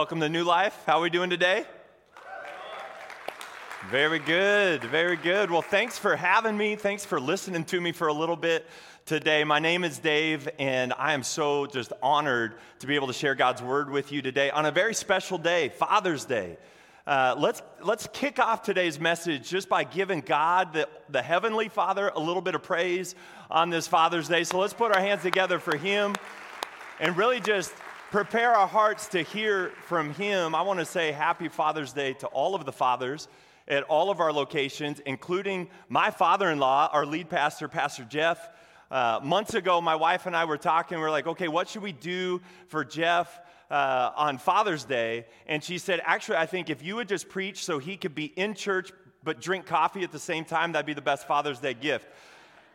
Welcome to New Life. How are we doing today? Very good, very good. Well, thanks for having me. Thanks for listening to me for a little bit today. My name is Dave, and I am so just honored to be able to share God's word with you today on a very special day, Father's Day. Uh, let's, let's kick off today's message just by giving God, the, the Heavenly Father, a little bit of praise on this Father's Day. So let's put our hands together for Him and really just prepare our hearts to hear from Him, I want to say Happy Father's Day to all of the fathers at all of our locations, including my father in law, our lead pastor, Pastor Jeff. Uh, months ago, my wife and I were talking. We are like, okay, what should we do for Jeff uh, on Father's Day? And she said, actually, I think if you would just preach so he could be in church but drink coffee at the same time, that'd be the best Father's Day gift.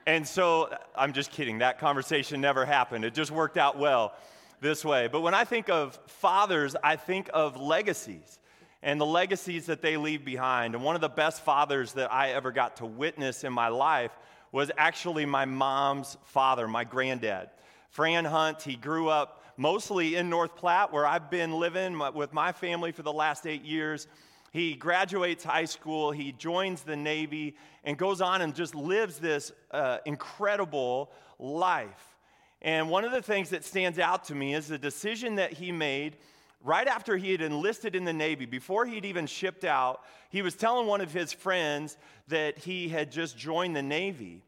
And so I'm just kidding. That conversation never happened. It just worked out well this way. But when I think of fathers, I think of legacies and the legacies that they leave behind. And one of the best fathers that I ever got to witness in my life was actually my mom's father, my granddad. Fran Hunt, he grew up mostly in North Platte, where I've been living with my family for the last eight years. He graduates high school, he joins the Navy, and goes on and just lives this uh, incredible life. And one of the things that stands out to me is the decision that he made right after he had enlisted in the Navy, before he'd even shipped out. He was telling one of his friends that he had just joined the Navy.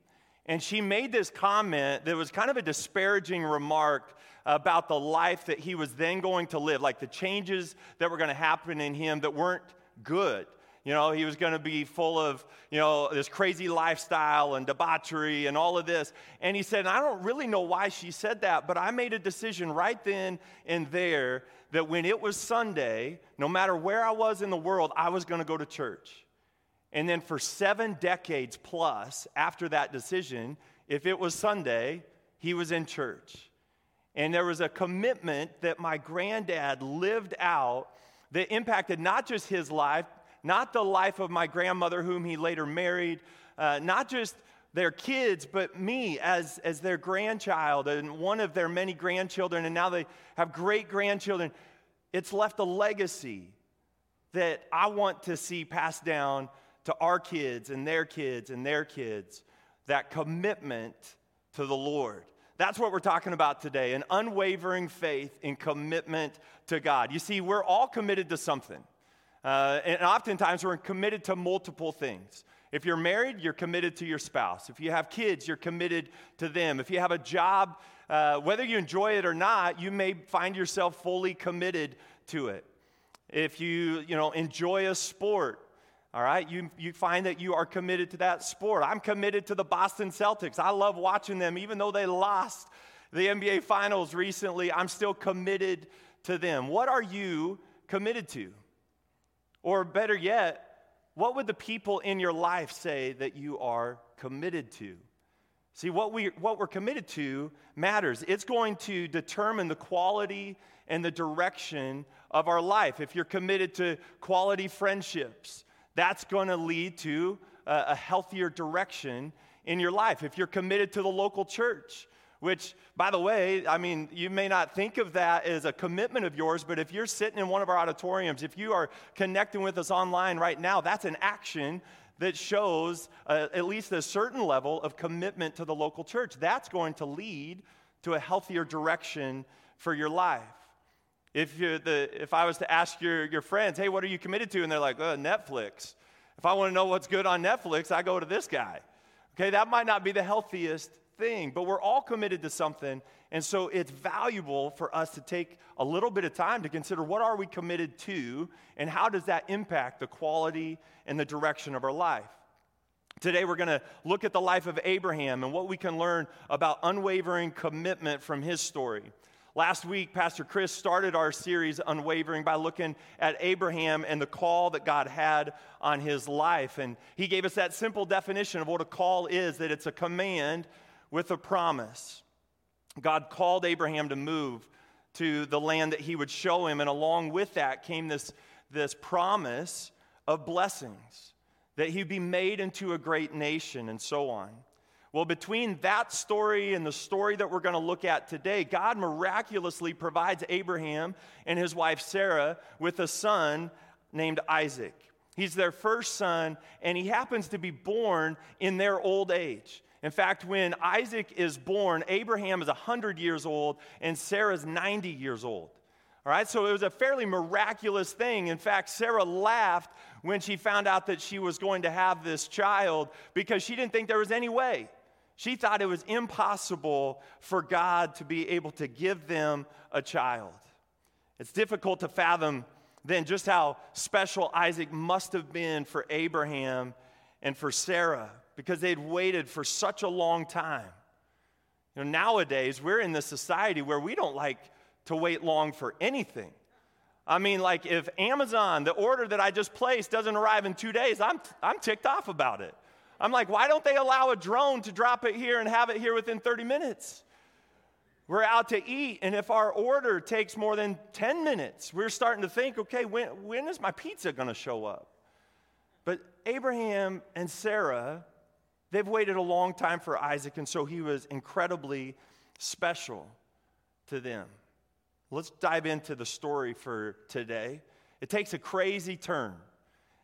And she made this comment that was kind of a disparaging remark about the life that he was then going to live, like the changes that were going to happen in him that weren't good. You know, he was going to be full of, you know, this crazy lifestyle and debauchery and all of this. And he said, I don't really know why she said that, but I made a decision right then and there that when it was Sunday, no matter where I was in the world, I was going to go to church. And then for seven decades plus after that decision, if it was Sunday, he was in church. And there was a commitment that my granddad lived out that impacted not just his life, not the life of my grandmother, whom he later married, uh, not just their kids, but me as, as their grandchild and one of their many grandchildren, and now they have great grandchildren. It's left a legacy that I want to see passed down to our kids and their kids and their kids that commitment to the Lord. That's what we're talking about today an unwavering faith and commitment to God. You see, we're all committed to something. Uh, and oftentimes we're committed to multiple things. If you're married, you're committed to your spouse. If you have kids, you're committed to them. If you have a job, uh, whether you enjoy it or not, you may find yourself fully committed to it. If you, you know, enjoy a sport, all right, you, you find that you are committed to that sport. I'm committed to the Boston Celtics. I love watching them, even though they lost the NBA Finals recently. I'm still committed to them. What are you committed to? Or better yet, what would the people in your life say that you are committed to? See, what, we, what we're committed to matters. It's going to determine the quality and the direction of our life. If you're committed to quality friendships, that's going to lead to a, a healthier direction in your life. If you're committed to the local church, which, by the way, I mean, you may not think of that as a commitment of yours, but if you're sitting in one of our auditoriums, if you are connecting with us online right now, that's an action that shows uh, at least a certain level of commitment to the local church. That's going to lead to a healthier direction for your life. If, the, if I was to ask your, your friends, hey, what are you committed to? And they're like, oh, Netflix. If I want to know what's good on Netflix, I go to this guy. Okay, that might not be the healthiest thing, but we're all committed to something. And so it's valuable for us to take a little bit of time to consider what are we committed to and how does that impact the quality and the direction of our life. Today, we're going to look at the life of Abraham and what we can learn about unwavering commitment from his story. Last week, Pastor Chris started our series, Unwavering, by looking at Abraham and the call that God had on his life. And he gave us that simple definition of what a call is that it's a command with a promise. God called Abraham to move to the land that he would show him, and along with that came this, this promise of blessings, that he'd be made into a great nation, and so on. Well, between that story and the story that we're going to look at today, God miraculously provides Abraham and his wife Sarah with a son named Isaac. He's their first son, and he happens to be born in their old age. In fact, when Isaac is born, Abraham is 100 years old and Sarah's 90 years old. All right, so it was a fairly miraculous thing. In fact, Sarah laughed when she found out that she was going to have this child because she didn't think there was any way. She thought it was impossible for God to be able to give them a child. It's difficult to fathom then just how special Isaac must have been for Abraham and for Sarah because they'd waited for such a long time. You know, nowadays, we're in this society where we don't like to wait long for anything. I mean, like if Amazon, the order that I just placed, doesn't arrive in two days, I'm, I'm ticked off about it. I'm like, why don't they allow a drone to drop it here and have it here within 30 minutes? We're out to eat, and if our order takes more than 10 minutes, we're starting to think, okay, when, when is my pizza to show up? But Abraham and Sarah, they've waited a long time for Isaac, and so he was incredibly special to them. Let's dive into the story for today. It takes a crazy turn.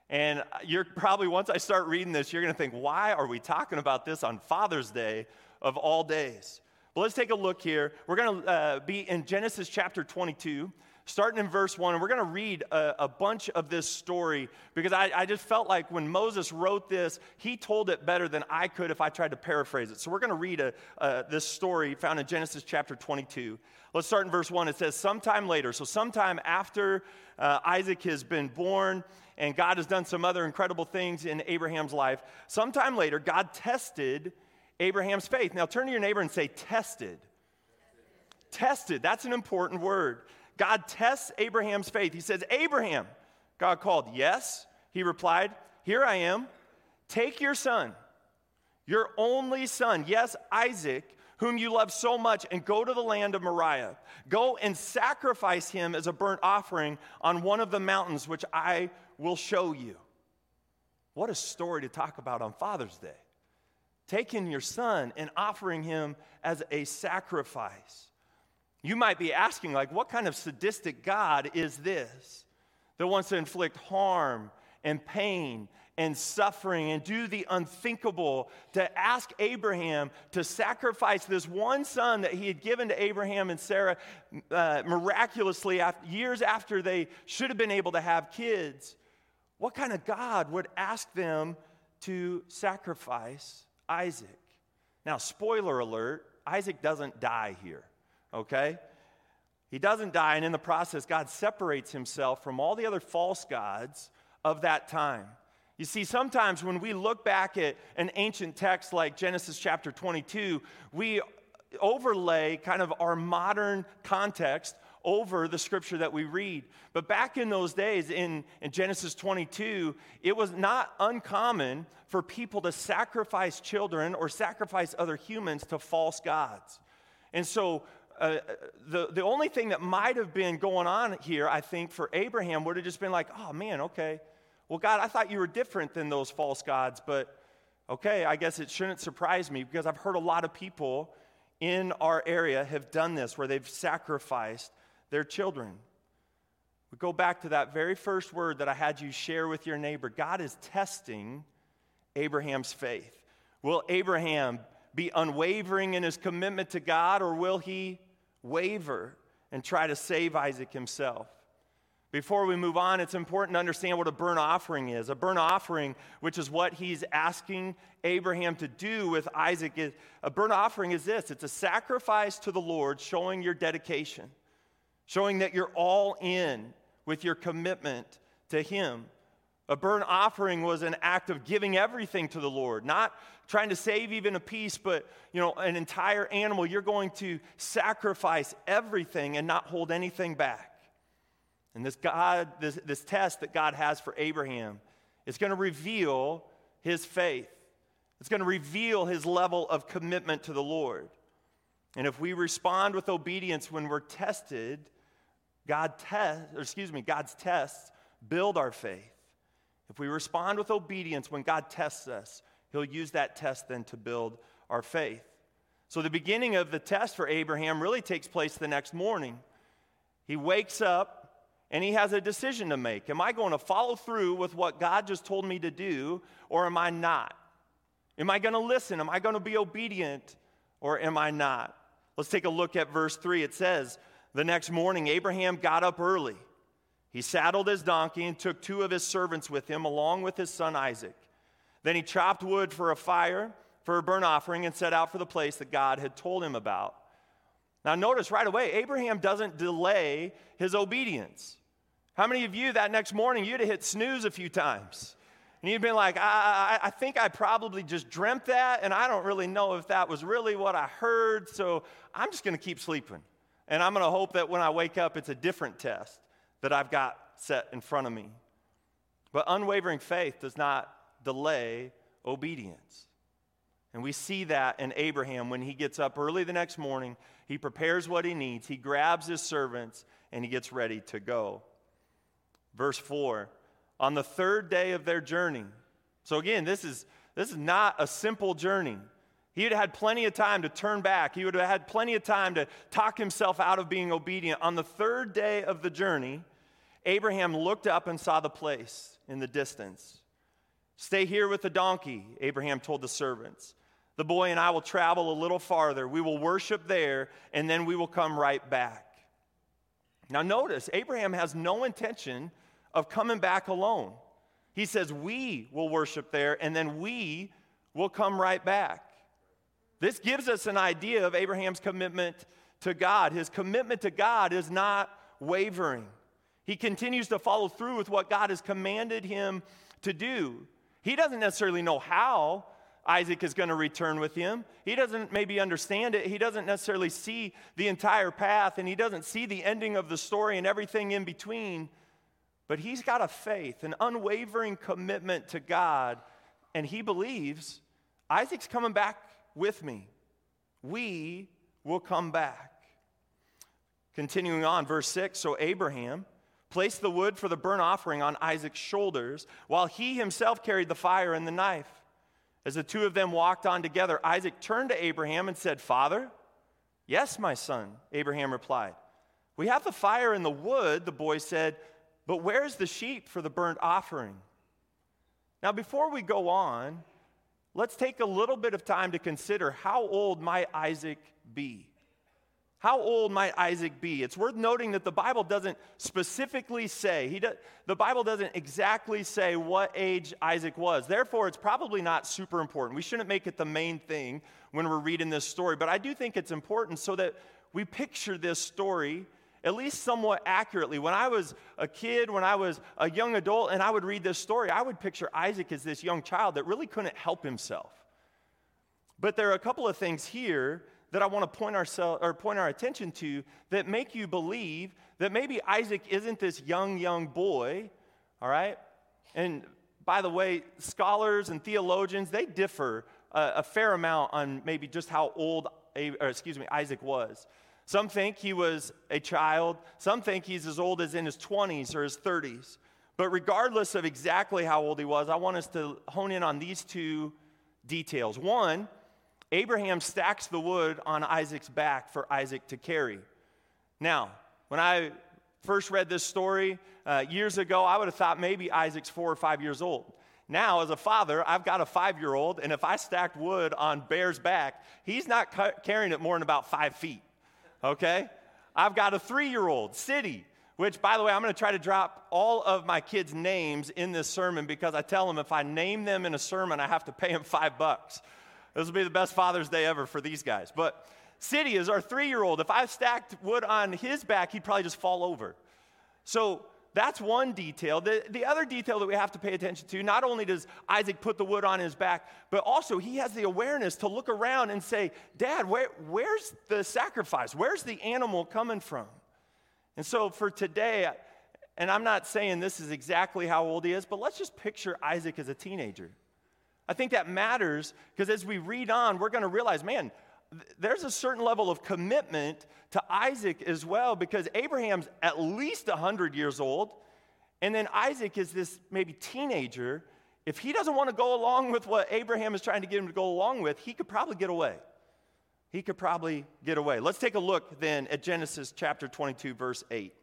And you're probably, once I start reading this, you're going to think, why are we talking about this on Father's Day of all days? But let's take a look here. We're going to uh, be in Genesis chapter 22, starting in verse 1. And we're going to read a, a, bunch of this story because I, I, just felt like when Moses wrote this, he told it better than I could if I tried to paraphrase it. So we're going to read a, a, this story found in Genesis chapter 22. Let's start in verse 1. It says, Sometime later, so sometime after uh, Isaac has been born, and God has done some other incredible things in Abraham's life, sometime later, God tested Abraham's faith. Now turn to your neighbor and say, tested. Tested. That's an important word. God tests Abraham's faith. He says, Abraham. God called, Yes. He replied, Here I am. Take your son, your only son, yes, Isaac, whom you love so much, and go to the land of Moriah. Go and sacrifice him as a burnt offering on one of the mountains which I will show you. What a story to talk about on Father's Day taking your son and offering him as a sacrifice. You might be asking, like, what kind of sadistic God is this that wants to inflict harm and pain and suffering and do the unthinkable to ask Abraham to sacrifice this one son that he had given to Abraham and Sarah uh, miraculously after, years after they should have been able to have kids? What kind of God would ask them to sacrifice Isaac. Now, spoiler alert Isaac doesn't die here, okay? He doesn't die, and in the process, God separates himself from all the other false gods of that time. You see, sometimes when we look back at an ancient text like Genesis chapter 22, we overlay kind of our modern context over the scripture that we read. But back in those days, in, in Genesis 22, it was not uncommon for people to sacrifice children or sacrifice other humans to false gods. And so, uh, the, the only thing that might have been going on here, I think, for Abraham would have just been like, oh man, okay. Well, God, I thought you were different than those false gods, but okay, I guess it shouldn't surprise me because I've heard a lot of people in our area have done this where they've sacrificed their children. We go back to that very first word that I had you share with your neighbor. God is testing Abraham's faith. Will Abraham be unwavering in his commitment to God, or will he waver and try to save Isaac himself? Before we move on, it's important to understand what a burnt offering is. A burnt offering, which is what he's asking Abraham to do with Isaac, is, a burnt offering is this it's a sacrifice to the Lord showing your dedication showing that you're all in with your commitment to Him. A burnt offering was an act of giving everything to the Lord, not trying to save even a piece, but you know, an entire animal. You're going to sacrifice everything and not hold anything back. And this God, this, this test that God has for Abraham is going to reveal his faith. It's going to reveal his level of commitment to the Lord. And if we respond with obedience when we're tested, God tests, or excuse me, God's tests build our faith. If we respond with obedience when God tests us, He'll use that test then to build our faith. So the beginning of the test for Abraham really takes place the next morning. He wakes up and he has a decision to make. Am I going to follow through with what God just told me to do, or am I not? Am I going to listen? Am I going to be obedient, or am I not? Let's take a look at verse 3. It says, The next morning, Abraham got up early. He saddled his donkey and took two of his servants with him, along with his son Isaac. Then he chopped wood for a fire for a burnt offering and set out for the place that God had told him about. Now, notice right away, Abraham doesn't delay his obedience. How many of you that next morning you'd have hit snooze a few times? And you'd been like, I, I, I think I probably just dreamt that, and I don't really know if that was really what I heard, so I'm just to keep sleeping. And I'm to hope that when I wake up, it's a different test that I've got set in front of me. But unwavering faith does not delay obedience. And we see that in Abraham when he gets up early the next morning, he prepares what he needs, he grabs his servants, and he gets ready to go. Verse 4 On the third day of their journey, so again, this is, this is not a simple journey. He would have had plenty of time to turn back. He would have had plenty of time to talk himself out of being obedient. On the third day of the journey, Abraham looked up and saw the place in the distance. Stay here with the donkey, Abraham told the servants. The boy and I will travel a little farther. We will worship there, and then we will come right back. Now, notice, Abraham has no intention of coming back alone. He says, We will worship there, and then we will come right back. This gives us an idea of Abraham's commitment to God. His commitment to God is not wavering. He continues to follow through with what God has commanded him to do. He doesn't necessarily know how Isaac is going to return with him. He doesn't maybe understand it. He doesn't necessarily see the entire path, and he doesn't see the ending of the story and everything in between. But he's got a faith, an unwavering commitment to God, and he believes Isaac's coming back with me. We will come back. Continuing on, verse 6 So Abraham placed the wood for the burnt offering on Isaac's shoulders, while he himself carried the fire and the knife. As the two of them walked on together, Isaac turned to Abraham and said, Father? Yes, my son, Abraham replied. We have the fire and the wood, the boy said, but where's the sheep for the burnt offering? Now, before we go on, let's take a little bit of time to consider how old might Isaac be? How old might Isaac be? It's worth noting that the Bible doesn't specifically say, he the Bible doesn't exactly say what age Isaac was. Therefore, it's probably not super important. We shouldn't make it the main thing when we're reading this story, but I do think it's important so that we picture this story at least somewhat accurately. When I was a kid, when I was a young adult, and I would read this story, I would picture Isaac as this young child that really couldn't help himself. But there are a couple of things here that I want to point, ourselves, or point our attention to that make you believe that maybe Isaac isn't this young, young boy, all right? And by the way, scholars and theologians, they differ a, a fair amount on maybe just how old, or excuse me, Isaac was. Some think he was a child. Some think he's as old as in his 20s or his 30s. But regardless of exactly how old he was, I want us to hone in on these two details. One, Abraham stacks the wood on Isaac's back for Isaac to carry. Now, when I first read this story uh, years ago, I would have thought maybe Isaac's four or five years old. Now, as a father, I've got a five year old, and if I stacked wood on Bear's back, he's not ca- carrying it more than about five feet, okay? I've got a three year old, City, which, by the way, I'm to try to drop all of my kids' names in this sermon because I tell them if I name them in a sermon, I have to pay them five bucks. This will be the best Father's Day ever for these guys. But City is our three year old. If I stacked wood on his back, he'd probably just fall over. So that's one detail. The, the other detail that we have to pay attention to not only does Isaac put the wood on his back, but also he has the awareness to look around and say, Dad, where, where's the sacrifice? Where's the animal coming from? And so for today, and I'm not saying this is exactly how old he is, but let's just picture Isaac as a teenager. I think that matters because as we read on, we're going to realize, man, there's a certain level of commitment to Isaac as well because Abraham's at least 100 years old. And then Isaac is this maybe teenager if he doesn't want to go along with what Abraham is trying to get him to go along with, he could probably get away. He could probably get away. Let's take a look then at Genesis chapter 22, verse 8.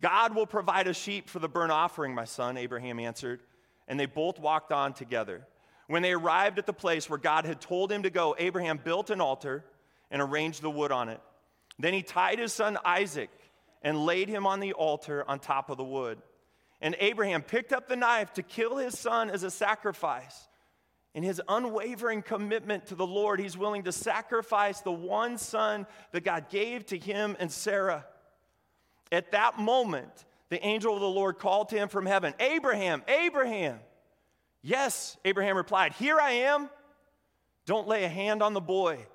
God will provide a sheep for the burnt offering, my son, Abraham answered. And they both walked on together. When they arrived at the place where God had told him to go, Abraham built an altar and arranged the wood on it. Then he tied his son Isaac and laid him on the altar on top of the wood. And Abraham picked up the knife to kill his son as a sacrifice. In his unwavering commitment to the Lord, he's willing to sacrifice the one son that God gave to him and Sarah. At that moment, the angel of the Lord called to him from heaven Abraham, Abraham. Yes, Abraham replied, Here I am. Don't lay a hand on the boy,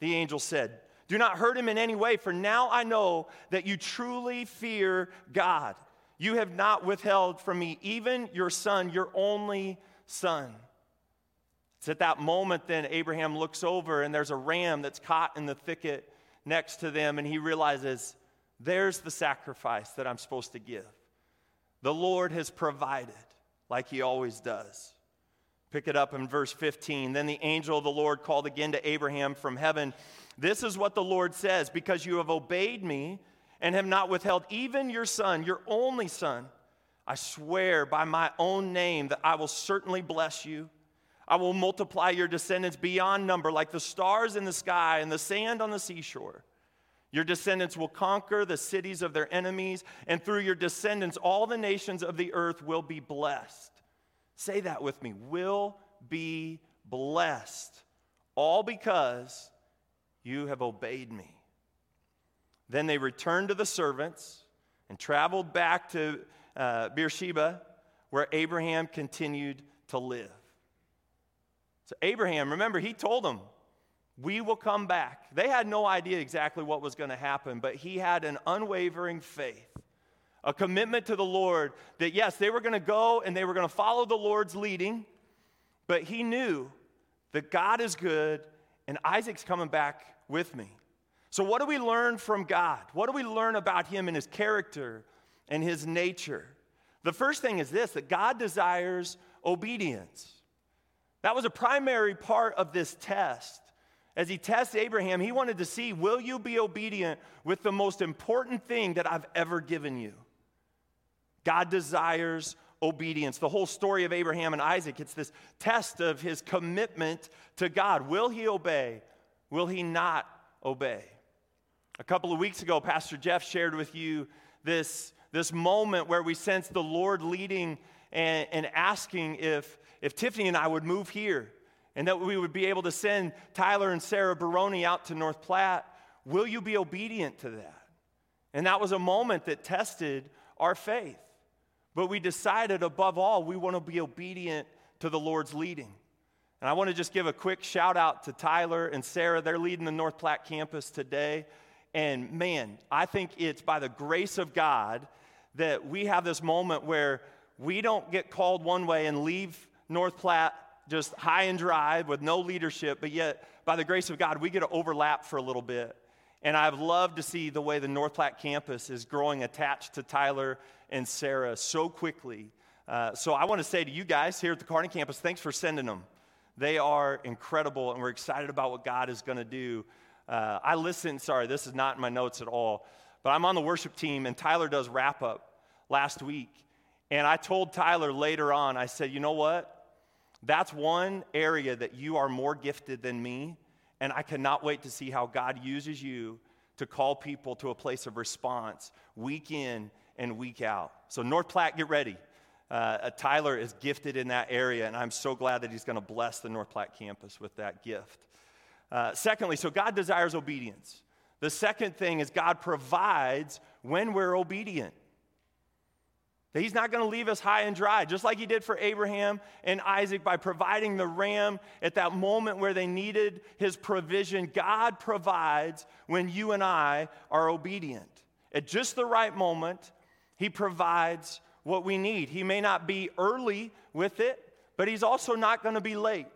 the angel said. Do not hurt him in any way, for now I know that you truly fear God. You have not withheld from me even your son, your only son. It's at that moment then Abraham looks over and there's a ram that's caught in the thicket next to them, and he realizes there's the sacrifice that I'm supposed to give. The Lord has provided like he always does. Pick it up in verse 15. Then the angel of the Lord called again to Abraham from heaven. This is what the Lord says Because you have obeyed me and have not withheld even your son, your only son, I swear by my own name that I will certainly bless you. I will multiply your descendants beyond number, like the stars in the sky and the sand on the seashore. Your descendants will conquer the cities of their enemies, and through your descendants, all the nations of the earth will be blessed. Say that with me will be blessed, all because you have obeyed me. Then they returned to the servants and traveled back to uh, Beersheba, where Abraham continued to live. So, Abraham, remember, he told them, we will come back. They had no idea exactly what was going to happen, but he had an unwavering faith, a commitment to the Lord that, yes, they were going to go and they were going to follow the Lord's leading, but he knew that God is good and Isaac's coming back with me. So, what do we learn from God? What do we learn about him and his character and his nature? The first thing is this that God desires obedience. That was a primary part of this test. As he tests Abraham, he wanted to see will you be obedient with the most important thing that I've ever given you? God desires obedience. The whole story of Abraham and Isaac, it's this test of his commitment to God. Will he obey? Will he not obey? A couple of weeks ago, Pastor Jeff shared with you this, this moment where we sensed the Lord leading and, and asking if, if Tiffany and I would move here and that we would be able to send Tyler and Sarah Baroni out to North Platte. Will you be obedient to that? And that was a moment that tested our faith. But we decided, above all, we want to be obedient to the Lord's leading. And I want to just give a quick shout out to Tyler and Sarah. They're leading the North Platte campus today. And man, I think it's by the grace of God that we have this moment where we don't get called one way and leave North Platte just high and dry with no leadership, but yet, by the grace of God, we get to overlap for a little bit. And I've loved to see the way the North Platte campus is growing attached to Tyler and Sarah so quickly. Uh, so I want to say to you guys here at the Kearney campus, thanks for sending them. They are incredible, and we're excited about what God is going to do. Uh, I listen, sorry, this is not in my notes at all, but I'm on the worship team, and Tyler does wrap up last week. And I told Tyler later on, I said, you know what? That's one area that you are more gifted than me, and I cannot wait to see how God uses you to call people to a place of response week in and week out. So, North Platte, get ready. Uh, uh Tyler is gifted in that area, and I'm so glad that he's going to bless the North Platte campus with that gift. Uh, secondly, so God desires obedience. The second thing is God provides when we're obedient. That he's not going to leave us high and dry, just like he did for Abraham and Isaac by providing the ram at that moment where they needed his provision. God provides when you and I are obedient. At just the right moment, he provides what we need. He may not be early with it, but he's also not going to be late.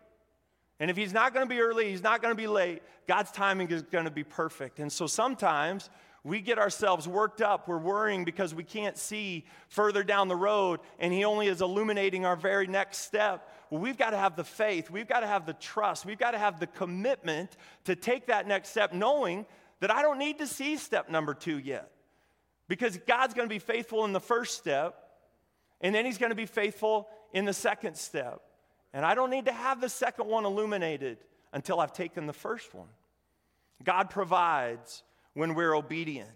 And if he's not going to be early, he's not going to be late, God's timing is going to be perfect. And so sometimes we get ourselves worked up. We're worrying because we can't see further down the road, and He only is illuminating our very next step. Well, we've got to have the faith, we've got to have the trust, we've got to have the commitment to take that next step, knowing that I don't need to see step number two yet. Because God's going to be faithful in the first step, and then He's going to be faithful in the second step. And I don't need to have the second one illuminated until I've taken the first one. God provides when we're obedient.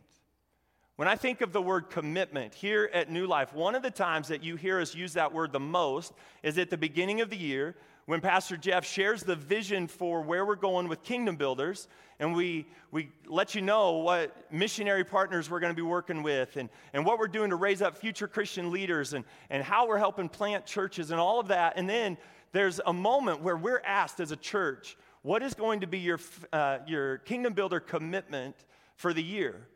When I think of the word commitment here at New Life, one of the times that you hear us use that word the most is at the beginning of the year when Pastor Jeff shares the vision for where we're going with Kingdom Builders, and we, we let you know what missionary partners we're going to be working with, and, and what we're doing to raise up future Christian leaders, and, and how we're helping plant churches, and all of that. And then there's a moment where we're asked as a church, what is going to be your, uh, your Kingdom Builder commitment for the year.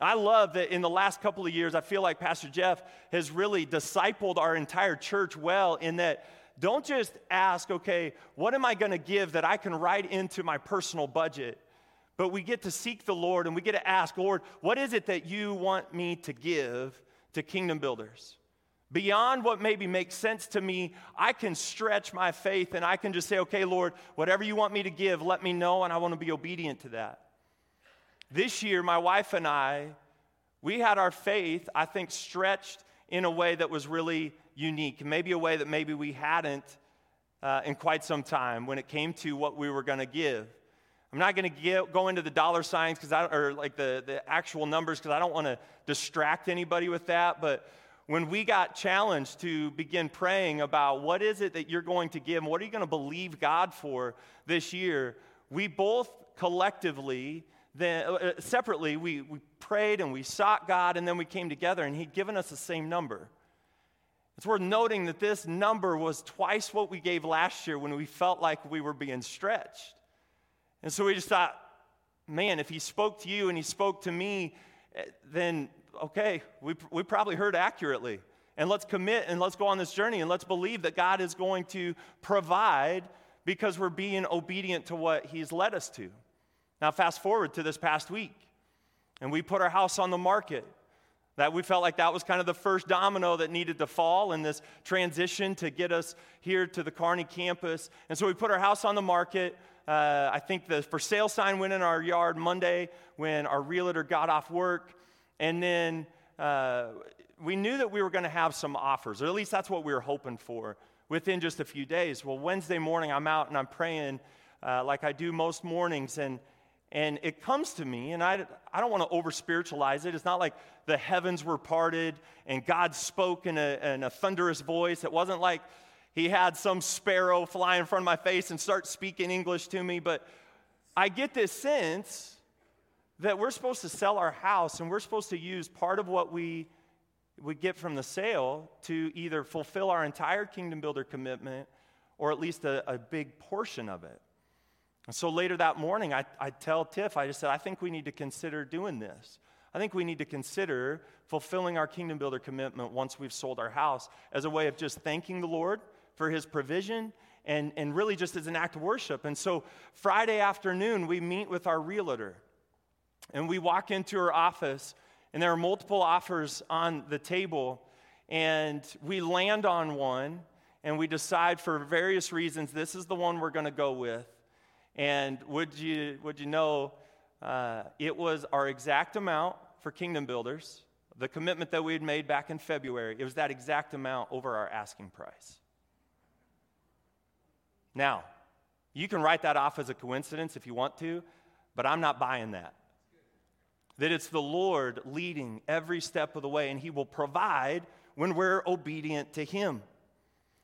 I love that in the last couple of years, I feel like Pastor Jeff has really discipled our entire church well in that don't just ask, okay, what am I going to give that I can write into my personal budget? But we get to seek the Lord and we get to ask, Lord, what is it that you want me to give to kingdom builders? Beyond what maybe makes sense to me, I can stretch my faith and I can just say, okay, Lord, whatever you want me to give, let me know, and I want to be obedient to that. This year, my wife and I, we had our faith, I think, stretched in a way that was really unique, maybe a way that maybe we hadn't uh, in quite some time when it came to what we were going to give. I'm not going to go into the dollar signs because I or like the, the actual numbers because I don't want to distract anybody with that. But when we got challenged to begin praying about what is it that you're going to give, and what are you going to believe God for this year, we both collectively then uh, uh, separately, we, we prayed and we sought God, and then we came together, and He'd given us the same number. It's worth noting that this number was twice what we gave last year when we felt like we were being stretched. And so we just thought, man, if He spoke to you and He spoke to me, eh, then okay, we, we probably heard accurately. And let's commit and let's go on this journey and let's believe that God is going to provide because we're being obedient to what He's led us to. Now, fast forward to this past week, and we put our house on the market. That we felt like that was kind of the first domino that needed to fall in this transition to get us here to the Kearney campus. And so we put our house on the market. Uh, I think the for sale sign went in our yard Monday when our realtor got off work. And then uh, we knew that we were going to have some offers, or at least that's what we were hoping for within just a few days. Well, Wednesday morning, I'm out and I'm praying uh, like I do most mornings. And and it comes to me, and I, I don't want to over spiritualize it. It's not like the heavens were parted and God spoke in a, in a thunderous voice. It wasn't like he had some sparrow fly in front of my face and start speaking English to me. But I get this sense that we're supposed to sell our house and we're supposed to use part of what we, we get from the sale to either fulfill our entire kingdom builder commitment or at least a, a big portion of it. And so later that morning, I, I tell Tiff, I just said, I think we need to consider doing this. I think we need to consider fulfilling our kingdom builder commitment once we've sold our house as a way of just thanking the Lord for his provision and, and really just as an act of worship. And so Friday afternoon, we meet with our realtor and we walk into her office, and there are multiple offers on the table. And we land on one, and we decide for various reasons this is the one we're going to go with. And would you, would you know, uh, it was our exact amount for Kingdom Builders, the commitment that we had made back in February. It was that exact amount over our asking price. Now, you can write that off as a coincidence if you want to, but I'm not buying that. That it's the Lord leading every step of the way, and He will provide when we're obedient to Him.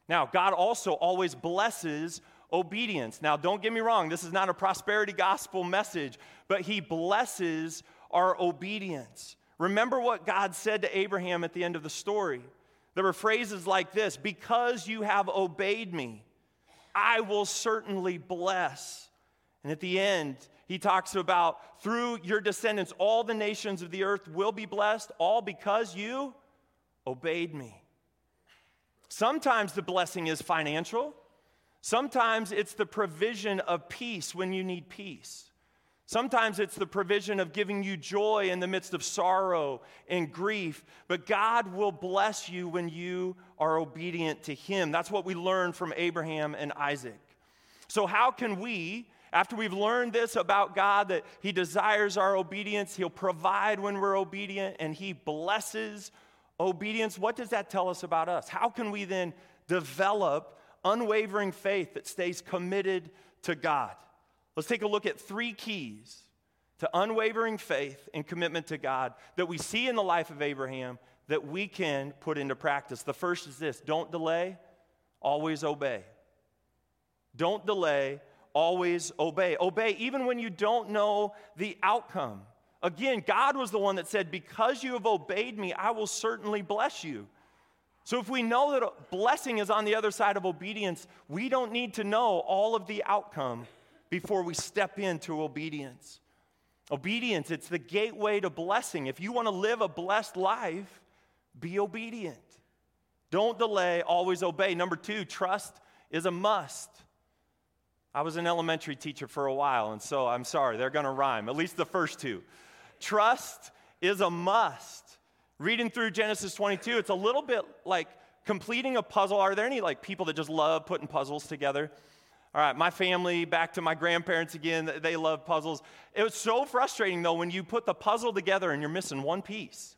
Now, God also always blesses obedience. Now, don't get me wrong, this is not a prosperity gospel message, but he blesses our obedience. Remember what God said to Abraham at the end of the story. There were phrases like this Because you have obeyed me, I will certainly bless. And at the end, he talks about through your descendants, all the nations of the earth will be blessed, all because you obeyed me. Sometimes the blessing is financial. Sometimes it's the provision of peace when you need peace. Sometimes it's the provision of giving you joy in the midst of sorrow and grief, but God will bless you when you are obedient to Him. That's what we learn from Abraham and Isaac. So, how can we, after we've learned this about God, that He desires our obedience, He'll provide when we're obedient, and He blesses obedience, what does that tell us about us? How can we then develop unwavering faith that stays committed to God? Let's take a look at three keys to unwavering faith and commitment to God that we see in the life of Abraham that we can put into practice. The first is this don't delay, always obey. Don't delay, always obey. Obey even when you don't know the outcome. Again, God was the one that said, Because you have obeyed me, I will certainly bless you. So, if we know that a blessing is on the other side of obedience, we don't need to know all of the outcome before we step into obedience. Obedience, it's the gateway to blessing. If you want to live a blessed life, be obedient. Don't delay, always obey. Number two, trust is a must. I was an elementary teacher for a while, and so I'm sorry, they're going to rhyme, at least the first two. Trust is a must. Reading through Genesis 22, it's a little bit like completing a puzzle. Are there any like people that just love putting puzzles together? All right, my family, back to my grandparents again, they love puzzles. It was so frustrating though when you put the puzzle together and you're missing one piece.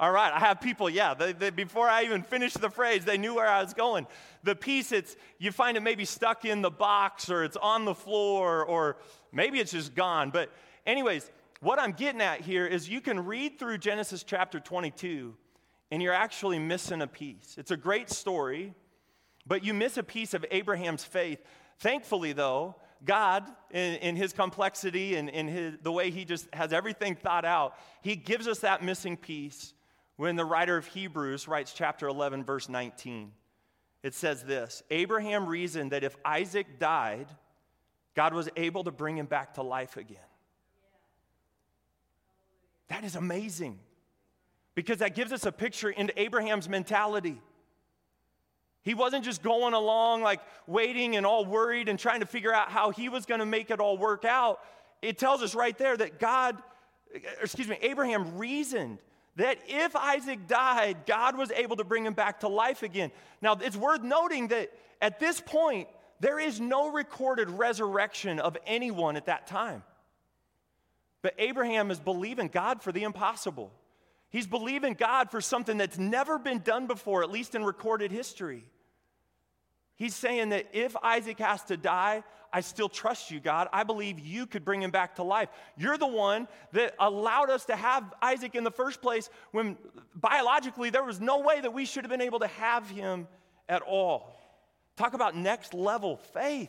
All right, I have people, yeah, they, they, before I even finished the phrase, they knew where I was going. The piece, it's, you find it maybe stuck in the box or it's on the floor or maybe it's just gone. But, anyways, what I'm getting at here is you can read through Genesis chapter 22 and you're actually missing a piece. It's a great story, but you miss a piece of Abraham's faith Thankfully, though, God, in, in his complexity and in his, the way he just has everything thought out, he gives us that missing piece when the writer of Hebrews writes chapter 11, verse 19. It says this Abraham reasoned that if Isaac died, God was able to bring him back to life again. That is amazing because that gives us a picture into Abraham's mentality. He wasn't just going along like waiting and all worried and trying to figure out how he was going to make it all work out. It tells us right there that God, er, excuse me, Abraham reasoned that if Isaac died, God was able to bring him back to life again. Now, it's worth noting that at this point, there is no recorded resurrection of anyone at that time. But Abraham is believing God for the impossible. He's believing God for something that's never been done before, at least in recorded history. He's saying that if Isaac has to die, I still trust you, God. I believe you could bring him back to life. You're the one that allowed us to have Isaac in the first place when biologically there was no way that we should have been able to have him at all. Talk about next level faith.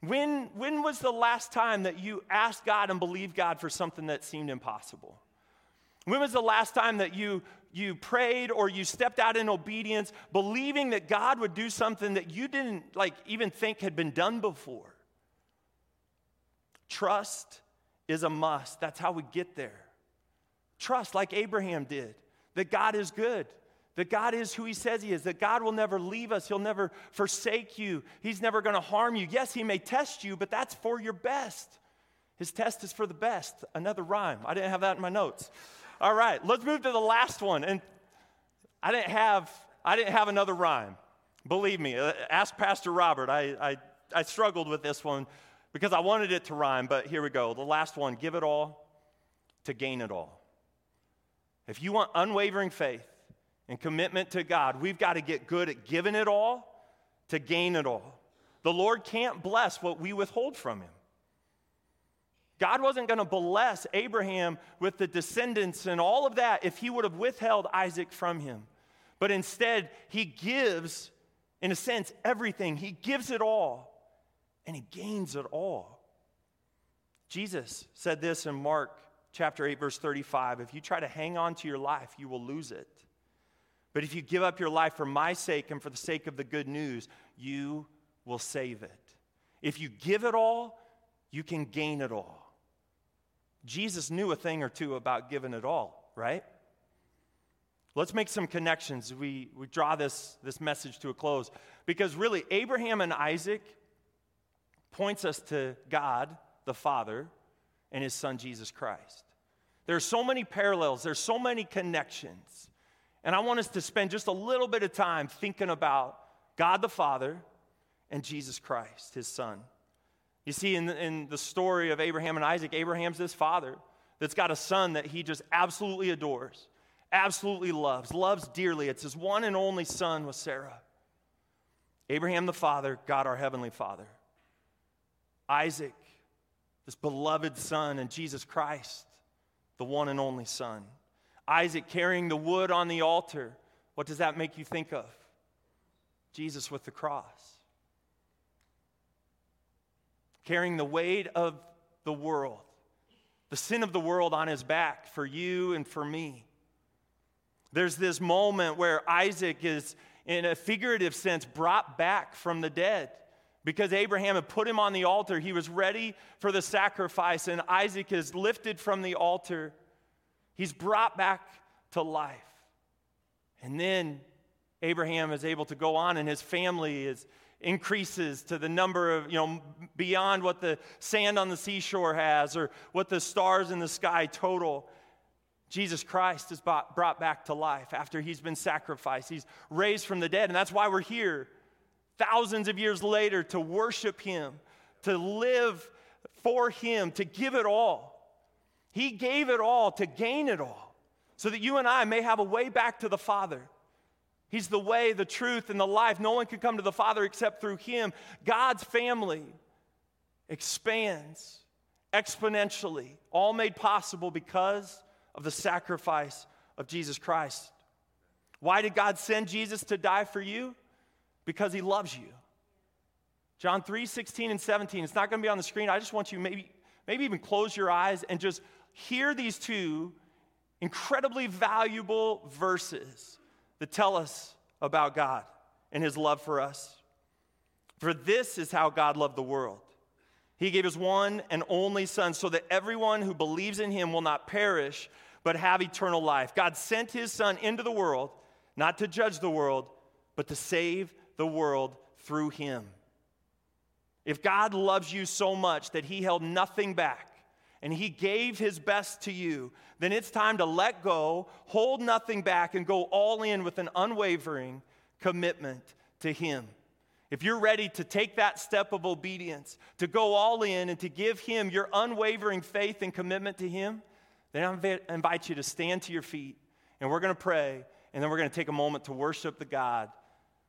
When, when was the last time that you asked God and believed God for something that seemed impossible? When was the last time that you you prayed or you stepped out in obedience, believing that God would do something that you didn't like even think had been done before. Trust is a must. That's how we get there. Trust, like Abraham did, that God is good, that God is who He says He is, that God will never leave us, He'll never forsake you, He's never to harm you. Yes, He may test you, but that's for your best. His test is for the best. Another rhyme. I didn't have that in my notes. All right, let's move to the last one. And I didn't have, I didn't have another rhyme. Believe me, uh, ask Pastor Robert. I, I, I struggled with this one because I wanted it to rhyme, but here we go. The last one give it all to gain it all. If you want unwavering faith and commitment to God, we've got to get good at giving it all to gain it all. The Lord can't bless what we withhold from Him. God wasn't going to bless Abraham with the descendants and all of that if he would have withheld Isaac from him. But instead, he gives, in a sense, everything. He gives it all, and he gains it all. Jesus said this in Mark chapter 8, verse 35 If you try to hang on to your life, you will lose it. But if you give up your life for my sake and for the sake of the good news, you will save it. If you give it all, you can gain it all. Jesus knew a thing or two about giving it all, right? Let's make some connections. We, we draw this, this message to a close because really, Abraham and Isaac points us to God, the Father and his Son, Jesus Christ. There are so many parallels, there's so many connections. And I want us to spend just a little bit of time thinking about God the Father and Jesus Christ, his Son. You see, in the, in the story of Abraham and Isaac, Abraham's this father that's got a son that he just absolutely adores, absolutely loves, loves dearly. It's his one and only son with Sarah. Abraham the father, God our heavenly father. Isaac, this beloved son, and Jesus Christ, the one and only son. Isaac carrying the wood on the altar. What does that make you think of? Jesus with the cross carrying the weight of the world, the sin of the world on his back for you and for me. There's this moment where Isaac is, in a figurative sense, brought back from the dead. Because Abraham had put him on the altar, he was ready for the sacrifice, and Isaac is lifted from the altar. He's brought back to life. And then Abraham is able to go on, and his family is, increases to the number of, you know, beyond what the sand on the seashore has or what the stars in the sky total. Jesus Christ is brought back to life after he's been sacrificed. He's raised from the dead. And that's why we're here thousands of years later to worship him, to live for him, to give it all. He gave it all to gain it all so that you and I may have a way back to the Father. He's the way, the truth, and the life. No one can come to the Father except through Him. God's family expands exponentially, all made possible because of the sacrifice of Jesus Christ. Why did God send Jesus to die for you? Because He loves you. John 3 16 and 17. It's not going to be on the screen. I just want you maybe, maybe even close your eyes and just hear these two incredibly valuable verses that tell us about God and his love for us. For this is how God loved the world. He gave his one and only Son so that everyone who believes in him will not perish, but have eternal life. God sent his Son into the world, not to judge the world, but to save the world through him. If God loves you so much that he held nothing back, and he gave his best to you, then it's time to let go, hold nothing back, and go all in with an unwavering commitment to him. If you're ready to take that step of obedience, to go all in and to give him your unwavering faith and commitment to him, then I invite you to stand to your feet and we're going to pray and then we're going to take a moment to worship the God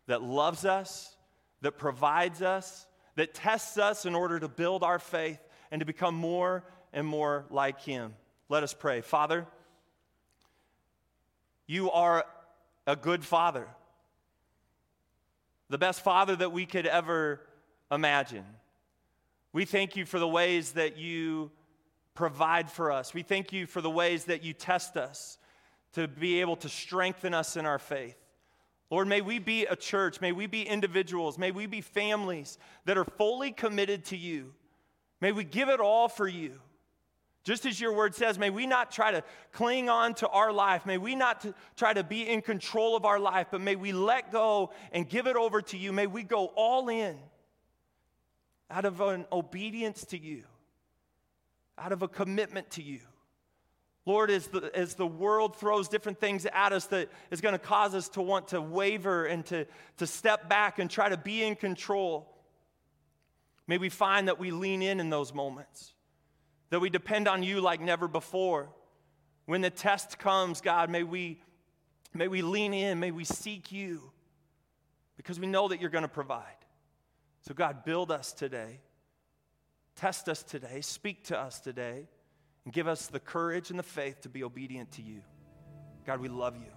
that loves us, that provides us, that tests us in order to build our faith and to become more and more like him. Let us pray. Father, you are a good father, the best father that we could ever imagine. We thank you for the ways that you provide for us. We thank you for the ways that you test us to be able to strengthen us in our faith. Lord, may we be a church, may we be individuals, may we be families that are fully committed to you. May we give it all for you. Just as your word says, may we not try to cling on to our life. May we not try to be in control of our life, but may we let go and give it over to you. May we go all in out of an obedience to you, out of a commitment to you. Lord, as the, as the world throws different things at us that is going to cause us to want to waver and to, to step back and try to be in control, may we find that we lean in in those moments that we depend on you like never before. When the test comes, God, may we, may we lean in, may we seek you, because we know that you're going to provide. So, God, build us today, test us today, speak to us today, and give us the courage and the faith to be obedient to you. God, we love you.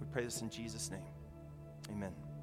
We pray this in Jesus' name. Amen.